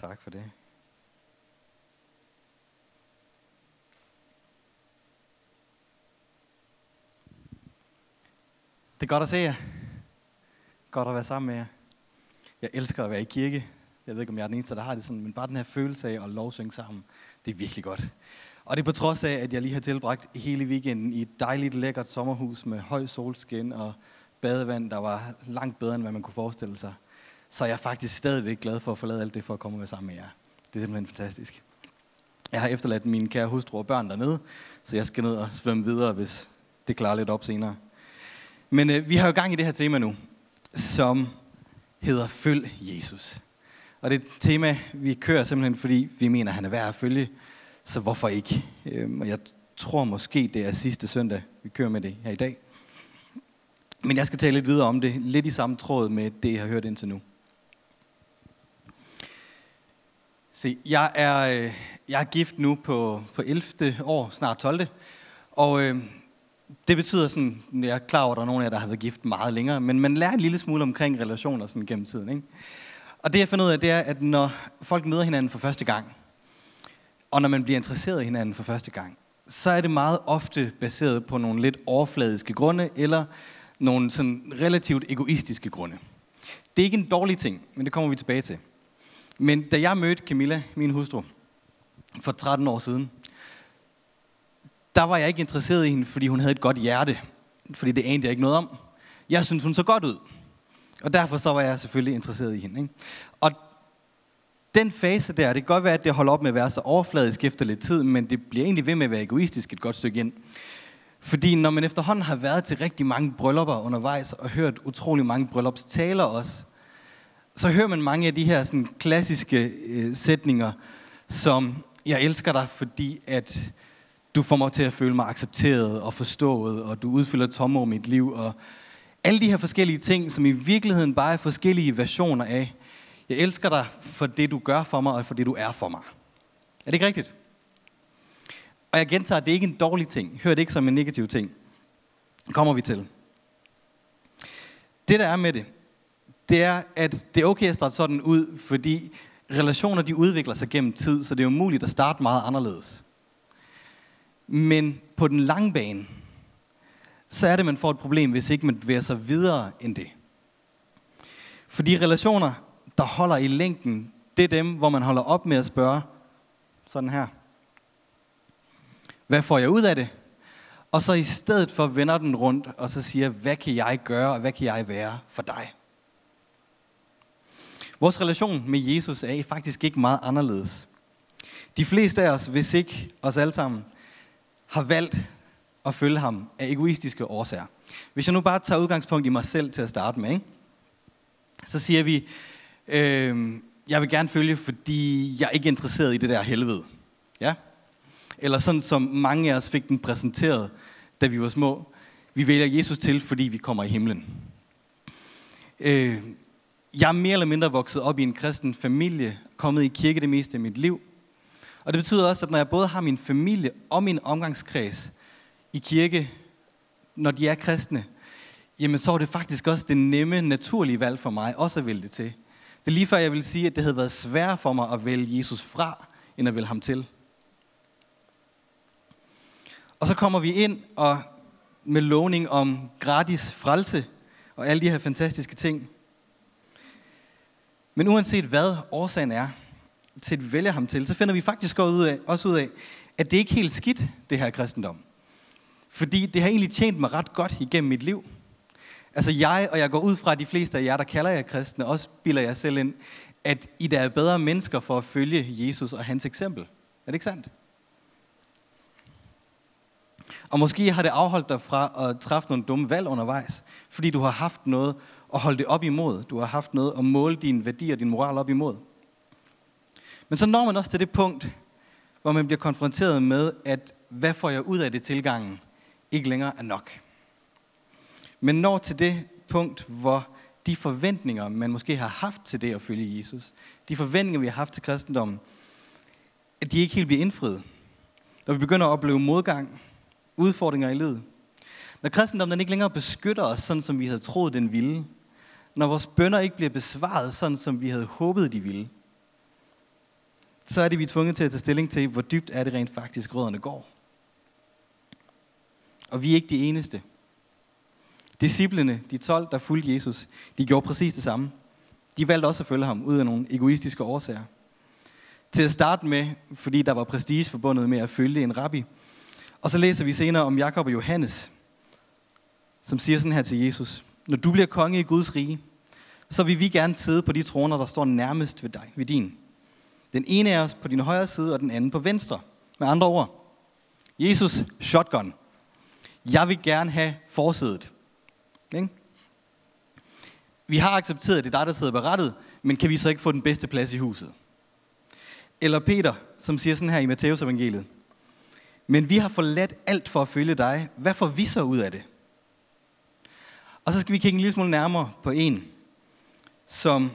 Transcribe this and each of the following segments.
Tak for det. Det er godt at se jer. Godt at være sammen med jer. Jeg elsker at være i kirke. Jeg ved ikke, om jeg er den eneste, der har det sådan, men bare den her følelse af at lovsynge sammen, det er virkelig godt. Og det er på trods af, at jeg lige har tilbragt hele weekenden i et dejligt, lækkert sommerhus med høj solskin og badevand, der var langt bedre, end hvad man kunne forestille sig. Så jeg er faktisk stadigvæk glad for at forlade alt det for at komme med sammen med jer. Det er simpelthen fantastisk. Jeg har efterladt min kære hustru og børn dernede, så jeg skal ned og svømme videre, hvis det klarer lidt op senere. Men øh, vi har jo gang i det her tema nu, som hedder Følg Jesus. Og det er et tema, vi kører simpelthen, fordi vi mener, at han er værd at følge. Så hvorfor ikke? Øhm, og jeg tror måske, det er sidste søndag, vi kører med det her i dag. Men jeg skal tale lidt videre om det, lidt i samme tråd med det, jeg har hørt indtil nu. Se, jeg er, øh, jeg er gift nu på, på 11. år, snart 12. Og øh, det betyder sådan, jeg er klar over, at der er nogen af jer, der har været gift meget længere, men man lærer en lille smule omkring relationer sådan gennem tiden. Ikke? Og det jeg finder ud af, det er, at når folk møder hinanden for første gang, og når man bliver interesseret i hinanden for første gang, så er det meget ofte baseret på nogle lidt overfladiske grunde, eller nogle sådan relativt egoistiske grunde. Det er ikke en dårlig ting, men det kommer vi tilbage til. Men da jeg mødte Camilla, min hustru, for 13 år siden, der var jeg ikke interesseret i hende, fordi hun havde et godt hjerte. Fordi det anede jeg ikke noget om. Jeg synes, hun så godt ud. Og derfor så var jeg selvfølgelig interesseret i hende. Ikke? Og den fase der, det kan godt være, at det holder op med at være så overfladisk efter lidt tid, men det bliver egentlig ved med at være egoistisk et godt stykke ind. Fordi når man efterhånden har været til rigtig mange bryllupper undervejs, og hørt utrolig mange bryllupstaler også, så hører man mange af de her sådan, klassiske øh, sætninger, som, jeg elsker dig, fordi at du får mig til at føle mig accepteret og forstået, og du udfylder tomrum i mit liv, og alle de her forskellige ting, som i virkeligheden bare er forskellige versioner af, jeg elsker dig for det, du gør for mig, og for det, du er for mig. Er det ikke rigtigt? Og jeg gentager, at det er ikke en dårlig ting. Hør det ikke som en negativ ting. Kommer vi til. Det, der er med det, det er, at det er okay at starte sådan ud, fordi relationer de udvikler sig gennem tid, så det er umuligt at starte meget anderledes. Men på den lange bane, så er det, man får et problem, hvis ikke man bevæger sig videre end det. Fordi relationer, der holder i længden, det er dem, hvor man holder op med at spørge sådan her. Hvad får jeg ud af det? Og så i stedet for vender den rundt, og så siger, hvad kan jeg gøre, og hvad kan jeg være for dig? Vores relation med Jesus er faktisk ikke meget anderledes. De fleste af os, hvis ikke os alle sammen, har valgt at følge ham af egoistiske årsager. Hvis jeg nu bare tager udgangspunkt i mig selv til at starte med, ikke? så siger vi, øh, jeg vil gerne følge, fordi jeg er ikke interesseret i det der helvede. Ja? Eller sådan som mange af os fik den præsenteret, da vi var små. Vi vælger Jesus til, fordi vi kommer i himlen. Øh, jeg er mere eller mindre vokset op i en kristen familie, kommet i kirke det meste af mit liv. Og det betyder også, at når jeg både har min familie og min omgangskreds i kirke, når de er kristne, jamen så er det faktisk også det nemme, naturlige valg for mig også at vælge det til. Det er lige før, jeg vil sige, at det havde været sværere for mig at vælge Jesus fra, end at vælge ham til. Og så kommer vi ind og med lovning om gratis frelse og alle de her fantastiske ting. Men uanset hvad årsagen er til, at vi vælger ham til, så finder vi faktisk også ud af, også ud af at det ikke er helt skidt, det her kristendom. Fordi det har egentlig tjent mig ret godt igennem mit liv. Altså jeg, og jeg går ud fra, at de fleste af jer, der kalder jer kristne, også bilder jeg selv ind, at I der er bedre mennesker for at følge Jesus og hans eksempel. Er det ikke sandt? Og måske har det afholdt dig fra at træffe nogle dumme valg undervejs, fordi du har haft noget og holde det op imod. Du har haft noget at måle din værdi og din moral op imod. Men så når man også til det punkt, hvor man bliver konfronteret med, at hvad får jeg ud af det tilgangen, ikke længere er nok. Men når til det punkt, hvor de forventninger, man måske har haft til det at følge Jesus, de forventninger, vi har haft til kristendommen, at de ikke helt bliver indfriet. Når vi begynder at opleve modgang, udfordringer i livet. Når kristendommen den ikke længere beskytter os, sådan som vi havde troet, den ville. Når vores bønder ikke bliver besvaret, sådan som vi havde håbet, de ville. så er det, vi er tvunget til at tage stilling til, hvor dybt er det rent faktisk, rødderne går. Og vi er ikke de eneste. Disciplene, de 12, der fulgte Jesus, de gjorde præcis det samme. De valgte også at følge ham, ud af nogle egoistiske årsager. Til at starte med, fordi der var prestige forbundet med at følge en rabbi. Og så læser vi senere om Jakob og Johannes, som siger sådan her til Jesus. Når du bliver konge i Guds rige, så vil vi gerne sidde på de troner, der står nærmest ved dig, ved din. Den ene er os på din højre side, og den anden på venstre. Med andre ord, Jesus, shotgun. Jeg vil gerne have forsædet. Ikke? Vi har accepteret, at det er dig, der sidder berettet, men kan vi så ikke få den bedste plads i huset? Eller Peter, som siger sådan her i Matteus evangeliet. Men vi har forladt alt for at følge dig. Hvad får vi så ud af det? Og så skal vi kigge en lille smule nærmere på en, som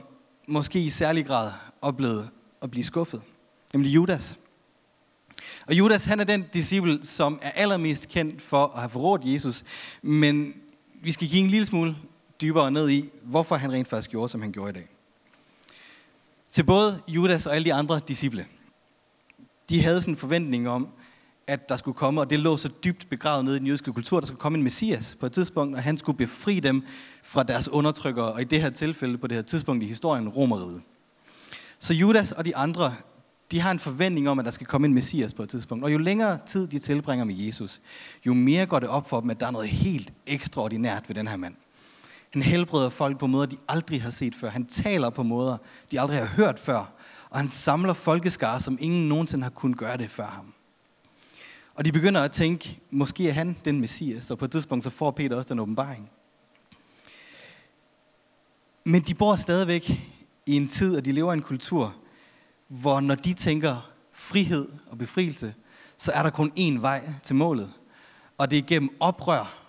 måske i særlig grad oplevede at blive skuffet. Nemlig Judas. Og Judas, han er den disciple, som er allermest kendt for at have forrådt Jesus. Men vi skal kigge en lille smule dybere ned i, hvorfor han rent faktisk gjorde, som han gjorde i dag. Til både Judas og alle de andre disciple, de havde sådan en forventning om, at der skulle komme, og det lå så dybt begravet nede i den jødiske kultur, der skulle komme en messias på et tidspunkt, og han skulle befri dem fra deres undertrykkere, og i det her tilfælde, på det her tidspunkt i historien, romeriet. Så Judas og de andre, de har en forventning om, at der skal komme en messias på et tidspunkt. Og jo længere tid de tilbringer med Jesus, jo mere går det op for dem, at der er noget helt ekstraordinært ved den her mand. Han helbreder folk på måder, de aldrig har set før. Han taler på måder, de aldrig har hørt før. Og han samler folkeskare, som ingen nogensinde har kunnet gøre det før ham. Og de begynder at tænke, måske er han den messias, og på et tidspunkt så får Peter også den åbenbaring. Men de bor stadigvæk i en tid, og de lever i en kultur, hvor når de tænker frihed og befrielse, så er der kun én vej til målet. Og det er gennem oprør.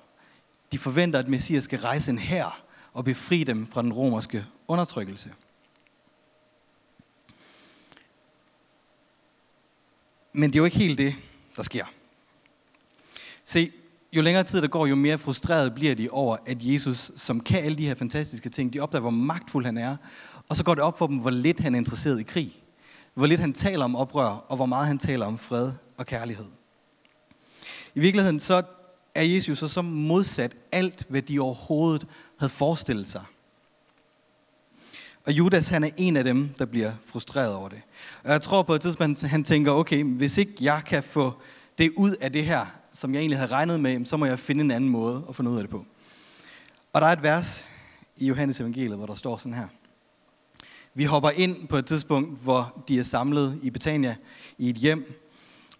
De forventer, at Messias skal rejse en her og befri dem fra den romerske undertrykkelse. Men det er jo ikke helt det, der sker. Se, jo længere tid der går, jo mere frustreret bliver de over, at Jesus, som kan alle de her fantastiske ting, de opdager, hvor magtfuld han er. Og så går det op for dem, hvor lidt han er interesseret i krig. Hvor lidt han taler om oprør, og hvor meget han taler om fred og kærlighed. I virkeligheden så er Jesus så, så modsat alt, hvad de overhovedet havde forestillet sig. Og Judas, han er en af dem, der bliver frustreret over det. Og jeg tror på et tidspunkt, han tænker, okay, hvis ikke jeg kan få det ud af det her, som jeg egentlig havde regnet med, så må jeg finde en anden måde at få noget af det på. Og der er et vers i Johannes evangeliet, hvor der står sådan her. Vi hopper ind på et tidspunkt, hvor de er samlet i Betania i et hjem,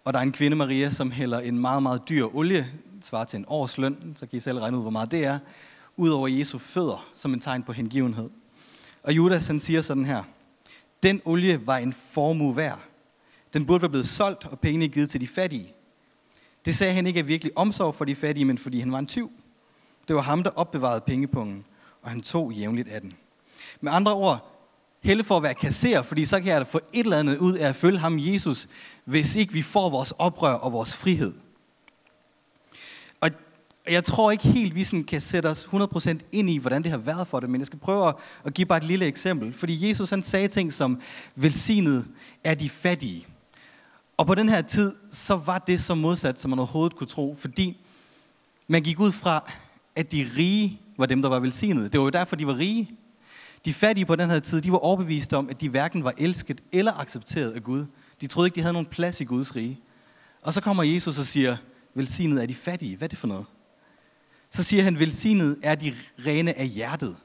og der er en kvinde, Maria, som hælder en meget, meget dyr olie, svarer til en års løn, så kan I selv regne ud, hvor meget det er, ud over Jesu fødder, som en tegn på hengivenhed. Og Judas, han siger sådan her, den olie var en formue værd. Den burde være blevet solgt, og pengene givet til de fattige. Det sagde han ikke af virkelig omsorg for de fattige, men fordi han var en tyv. Det var ham, der opbevarede pengepungen, og han tog jævnligt af den. Med andre ord, helle for at være kasser, fordi så kan jeg da få et eller andet ud af at følge ham Jesus, hvis ikke vi får vores oprør og vores frihed. Og jeg tror ikke helt, vi sådan kan sætte os 100% ind i, hvordan det har været for det, men jeg skal prøve at give bare et lille eksempel. Fordi Jesus han sagde ting som, velsignet er de fattige. Og på den her tid, så var det så modsat, som man overhovedet kunne tro, fordi man gik ud fra, at de rige var dem, der var velsignede. Det var jo derfor, de var rige. De fattige på den her tid, de var overbeviste om, at de hverken var elsket eller accepteret af Gud. De troede ikke, de havde nogen plads i Guds rige. Og så kommer Jesus og siger, velsignet er de fattige. Hvad er det for noget? Så siger han, velsignet er de rene af hjertet.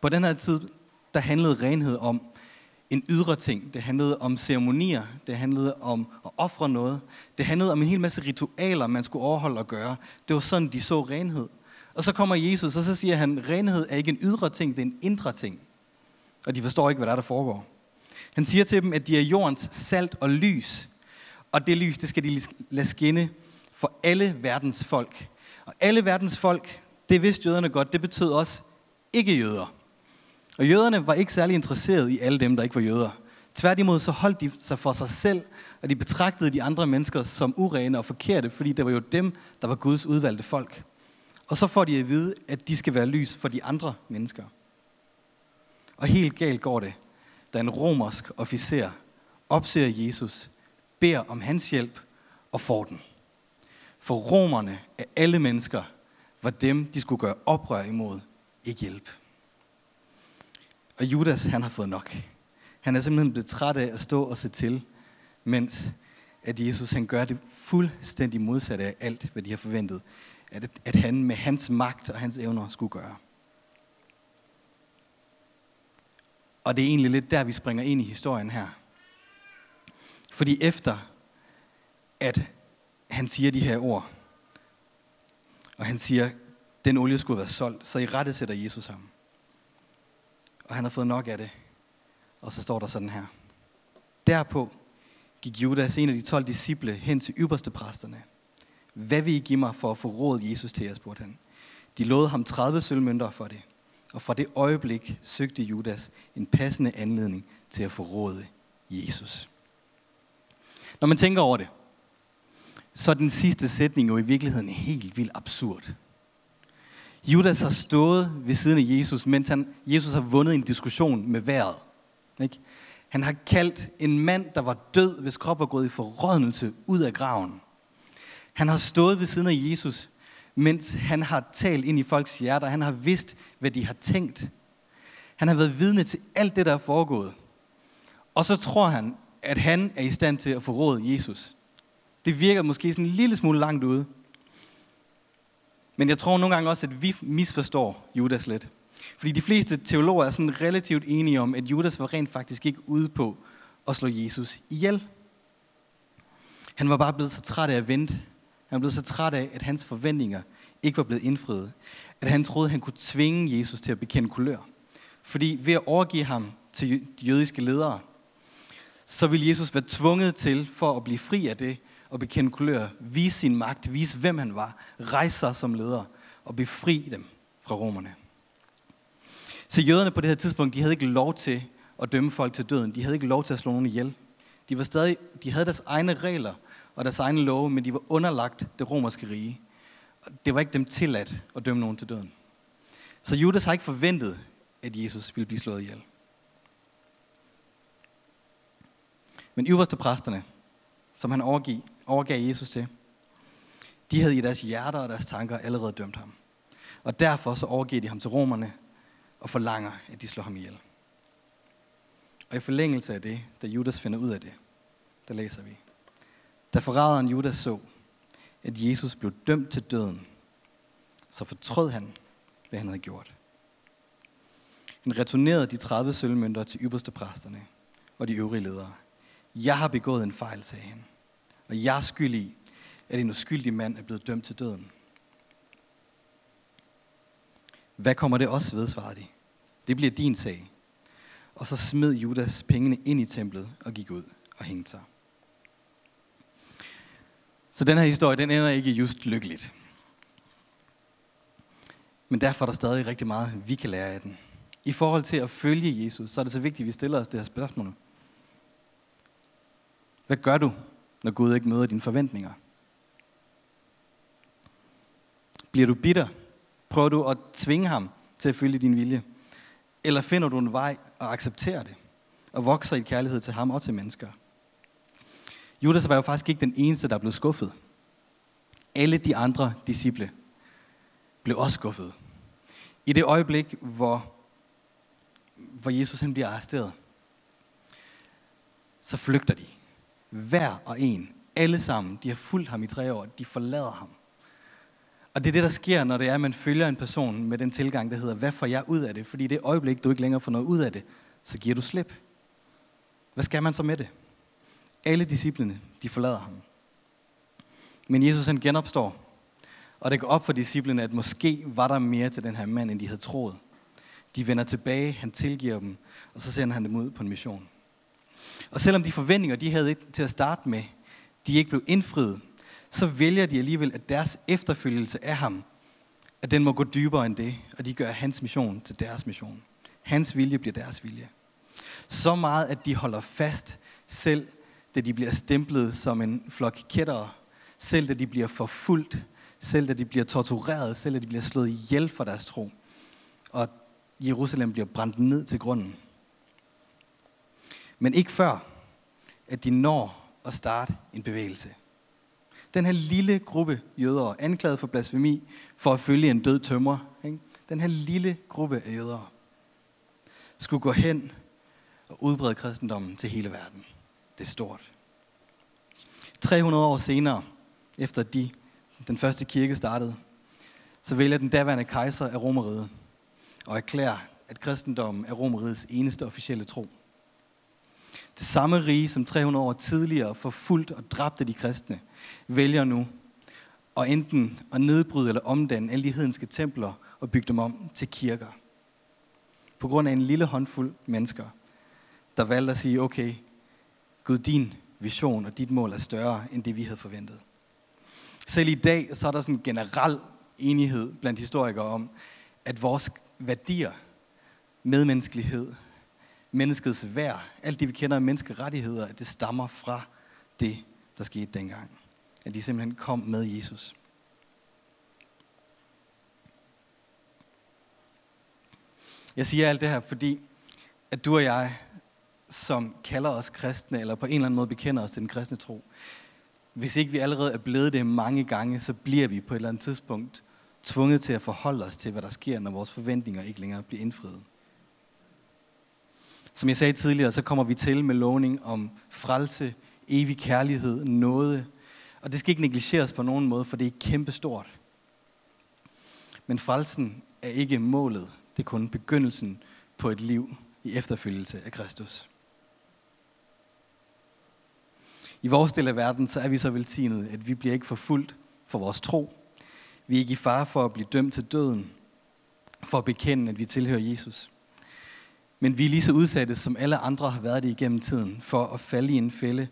På den her tid, der handlede renhed om, en ydre ting. Det handlede om ceremonier. Det handlede om at ofre noget. Det handlede om en hel masse ritualer, man skulle overholde og gøre. Det var sådan, de så renhed. Og så kommer Jesus, og så siger han, renhed er ikke en ydre ting, det er en indre ting. Og de forstår ikke, hvad der er, der foregår. Han siger til dem, at de er jordens salt og lys. Og det lys, det skal de lade skinne for alle verdens folk. Og alle verdens folk, det vidste jøderne godt, det betød også ikke jøder. Og jøderne var ikke særlig interesserede i alle dem, der ikke var jøder. Tværtimod så holdt de sig for sig selv, og de betragtede de andre mennesker som urene og forkerte, fordi det var jo dem, der var Guds udvalgte folk. Og så får de at vide, at de skal være lys for de andre mennesker. Og helt galt går det, da en romersk officer opsøger Jesus, beder om hans hjælp og får den. For romerne af alle mennesker var dem, de skulle gøre oprør imod, ikke hjælp. Og Judas, han har fået nok. Han er simpelthen blevet træt af at stå og se til, mens at Jesus han gør det fuldstændig modsatte af alt, hvad de har forventet, at, at han med hans magt og hans evner skulle gøre. Og det er egentlig lidt der, vi springer ind i historien her. Fordi efter, at han siger de her ord, og han siger, den olie skulle være solgt, så i rette sætter Jesus ham. Og han har fået nok af det. Og så står der sådan her. Derpå gik Judas, en af de 12 disciple, hen til ypperste præsterne. Hvad vil I give mig for at få råd Jesus til jer, spurgte han. De lovede ham 30 sølvmønter for det. Og fra det øjeblik søgte Judas en passende anledning til at få Jesus. Når man tænker over det, så er den sidste sætning jo i virkeligheden helt vildt absurd. Judas har stået ved siden af Jesus, mens han, Jesus har vundet en diskussion med vejret. Ikke? Han har kaldt en mand, der var død, hvis krop var gået i forrådnelse, ud af graven. Han har stået ved siden af Jesus, mens han har talt ind i folks hjerter. Han har vidst, hvad de har tænkt. Han har været vidne til alt det, der er foregået. Og så tror han, at han er i stand til at forråde Jesus. Det virker måske sådan en lille smule langt ude. Men jeg tror nogle gange også, at vi misforstår Judas lidt. Fordi de fleste teologer er sådan relativt enige om, at Judas var rent faktisk ikke ude på at slå Jesus ihjel. Han var bare blevet så træt af at vente. Han var blevet så træt af, at hans forventninger ikke var blevet indfriet. At han troede, at han kunne tvinge Jesus til at bekende kulør. Fordi ved at overgive ham til de jødiske ledere, så vil Jesus være tvunget til, for at blive fri af det, og bekende kulør, vise sin magt, vise hvem han var, rejse sig som leder og befri dem fra romerne. Så jøderne på det her tidspunkt, de havde ikke lov til at dømme folk til døden. De havde ikke lov til at slå nogen ihjel. De, var stadig, de havde deres egne regler og deres egne love, men de var underlagt det romerske rige. Det var ikke dem tilladt at dømme nogen til døden. Så Judas har ikke forventet, at Jesus ville blive slået ihjel. Men øverste præsterne, som han overgav, overgav Jesus til, de havde i deres hjerter og deres tanker allerede dømt ham. Og derfor så overgiver de ham til romerne og forlanger, at de slår ham ihjel. Og i forlængelse af det, da Judas finder ud af det, der læser vi. Da forræderen Judas så, at Jesus blev dømt til døden, så fortrød han, hvad han havde gjort. Han returnerede de 30 sølvmønter til ypperste præsterne og de øvrige ledere. Jeg har begået en fejl, sagde han. Og jeg er skyld i, at en uskyldig mand er blevet dømt til døden. Hvad kommer det også ved, svarede de. Det bliver din sag. Og så smed Judas pengene ind i templet og gik ud og hængte sig. Så den her historie, den ender ikke just lykkeligt. Men derfor er der stadig rigtig meget, vi kan lære af den. I forhold til at følge Jesus, så er det så vigtigt, at vi stiller os det her spørgsmål. Hvad gør du, når Gud ikke møder dine forventninger? Bliver du bitter? Prøver du at tvinge ham til at følge din vilje? Eller finder du en vej og accepterer det? Og vokser i kærlighed til ham og til mennesker? Judas var jo faktisk ikke den eneste, der blev skuffet. Alle de andre disciple blev også skuffet. I det øjeblik, hvor, hvor Jesus han bliver arresteret, så flygter de. Hver og en, alle sammen, de har fulgt ham i tre år, de forlader ham. Og det er det, der sker, når det er, at man følger en person med den tilgang, der hedder, hvad får jeg ud af det? Fordi det øjeblik, du ikke længere får noget ud af det, så giver du slip. Hvad skal man så med det? Alle disciplene, de forlader ham. Men Jesus han genopstår, og det går op for disciplene, at måske var der mere til den her mand, end de havde troet. De vender tilbage, han tilgiver dem, og så sender han dem ud på en mission. Og selvom de forventninger, de havde til at starte med, de ikke blev indfriet, så vælger de alligevel, at deres efterfølgelse af ham, at den må gå dybere end det, og de gør hans mission til deres mission. Hans vilje bliver deres vilje. Så meget, at de holder fast, selv da de bliver stemplet som en flok kættere, selv da de bliver forfulgt, selv da de bliver tortureret, selv da de bliver slået ihjel for deres tro, og Jerusalem bliver brændt ned til grunden. Men ikke før, at de når at starte en bevægelse. Den her lille gruppe jøder, anklaget for blasfemi for at følge en død tømmer, ikke? den her lille gruppe af jøder, skulle gå hen og udbrede kristendommen til hele verden. Det er stort. 300 år senere, efter de, den første kirke startede, så vælger den daværende kejser af Romeriet og erklærer, at kristendommen er Romeriets eneste officielle tro. Det samme rige, som 300 år tidligere forfulgte og dræbte de kristne, vælger nu at enten at nedbryde eller omdanne alle de hedenske templer og bygge dem om til kirker. På grund af en lille håndfuld mennesker, der valgte at sige, okay, Gud, din vision og dit mål er større end det, vi havde forventet. Selv i dag, så er der sådan en generel enighed blandt historikere om, at vores værdier, medmenneskelighed, menneskets værd, alt det vi kender af menneskerettigheder, at det stammer fra det, der skete dengang. At de simpelthen kom med Jesus. Jeg siger alt det her, fordi at du og jeg, som kalder os kristne, eller på en eller anden måde bekender os til den kristne tro, hvis ikke vi allerede er blevet det mange gange, så bliver vi på et eller andet tidspunkt tvunget til at forholde os til, hvad der sker, når vores forventninger ikke længere bliver indfriet. Som jeg sagde tidligere, så kommer vi til med lovning om frelse, evig kærlighed, nåde. Og det skal ikke negligeres på nogen måde, for det er kæmpestort. Men frelsen er ikke målet. Det er kun begyndelsen på et liv i efterfølgelse af Kristus. I vores del af verden, så er vi så velsignet, at vi bliver ikke forfulgt for vores tro. Vi er ikke i fare for at blive dømt til døden, for at bekende, at vi tilhører Jesus. Men vi er lige så udsatte, som alle andre har været det igennem tiden, for at falde i en fælde,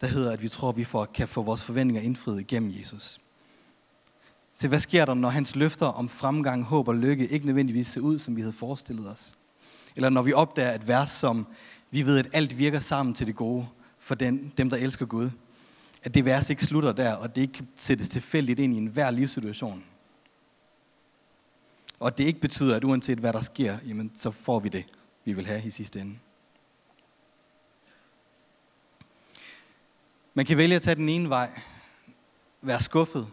der hedder, at vi tror, at vi får, kan få vores forventninger indfriet igennem Jesus. Så hvad sker der, når hans løfter om fremgang, håb og lykke ikke nødvendigvis ser ud, som vi havde forestillet os? Eller når vi opdager et vers, som vi ved, at alt virker sammen til det gode for den, dem, der elsker Gud. At det vers ikke slutter der, og det ikke sættes tilfældigt ind i enhver livssituation. Og det ikke betyder, at uanset hvad der sker, jamen, så får vi det, vi vil have i sidste ende. Man kan vælge at tage den ene vej, være skuffet,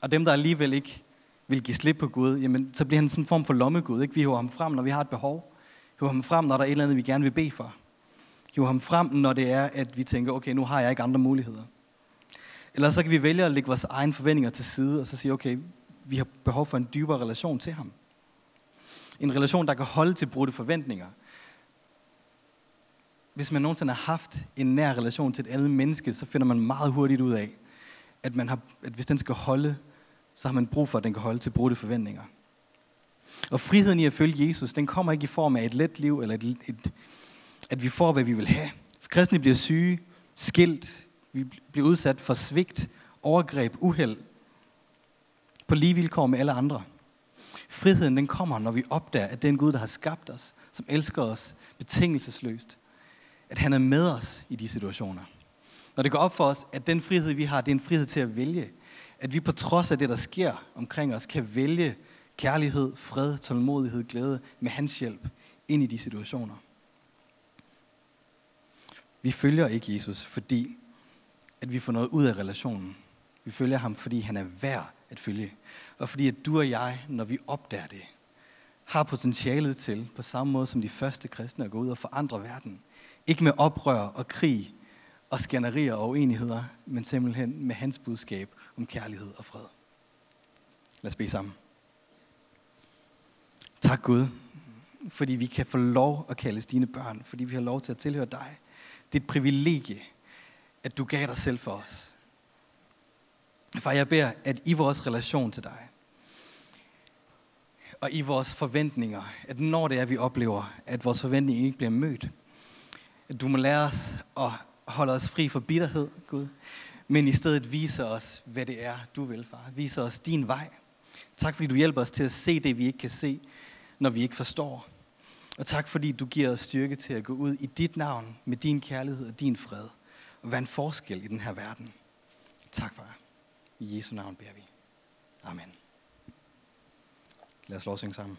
og dem, der alligevel ikke vil give slip på Gud, jamen, så bliver han sådan en form for lommegud. Ikke? Vi hiver ham frem, når vi har et behov. Hiver ham frem, når der er et eller andet, vi gerne vil bede for. Hiver ham frem, når det er, at vi tænker, okay, nu har jeg ikke andre muligheder. Eller så kan vi vælge at lægge vores egne forventninger til side, og så sige, okay, vi har behov for en dybere relation til ham. En relation, der kan holde til brudte forventninger. Hvis man nogensinde har haft en nær relation til et andet menneske, så finder man meget hurtigt ud af, at, man har, at hvis den skal holde, så har man brug for, at den kan holde til brudte forventninger. Og friheden i at følge Jesus, den kommer ikke i form af et let liv, eller et, et, at vi får, hvad vi vil have. Kristne bliver syge, skilt, vi bliver udsat for svigt, overgreb, uheld, på lige vilkår med alle andre. Friheden den kommer, når vi opdager, at den Gud, der har skabt os, som elsker os betingelsesløst, at han er med os i de situationer. Når det går op for os, at den frihed, vi har, det er en frihed til at vælge. At vi på trods af det, der sker omkring os, kan vælge kærlighed, fred, tålmodighed, glæde med hans hjælp ind i de situationer. Vi følger ikke Jesus, fordi at vi får noget ud af relationen. Vi følger ham, fordi han er værd at følge. Og fordi at du og jeg, når vi opdager det, har potentialet til, på samme måde som de første kristne, at gå ud og forandre verden. Ikke med oprør og krig og skænderier og uenigheder, men simpelthen med hans budskab om kærlighed og fred. Lad os bede sammen. Tak Gud, fordi vi kan få lov at kaldes dine børn, fordi vi har lov til at tilhøre dig. Det er et privilegie, at du gav dig selv for os. Far, jeg beder, at i vores relation til dig, og i vores forventninger, at når det er, vi oplever, at vores forventninger ikke bliver mødt, at du må lære os at holde os fri for bitterhed, Gud, men i stedet vise os, hvad det er, du vil, far. Vise os din vej. Tak, fordi du hjælper os til at se det, vi ikke kan se, når vi ikke forstår. Og tak, fordi du giver os styrke til at gå ud i dit navn med din kærlighed og din fred, og være en forskel i den her verden. Tak, far. I Jesu navn beder vi. Amen. Lad os lovsynge sammen.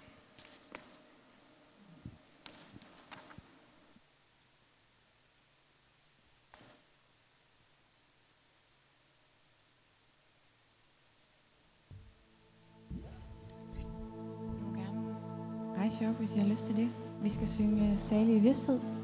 rejse op, hvis I har lyst til det. Vi skal synge øh, Salige Vidshed.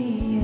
you.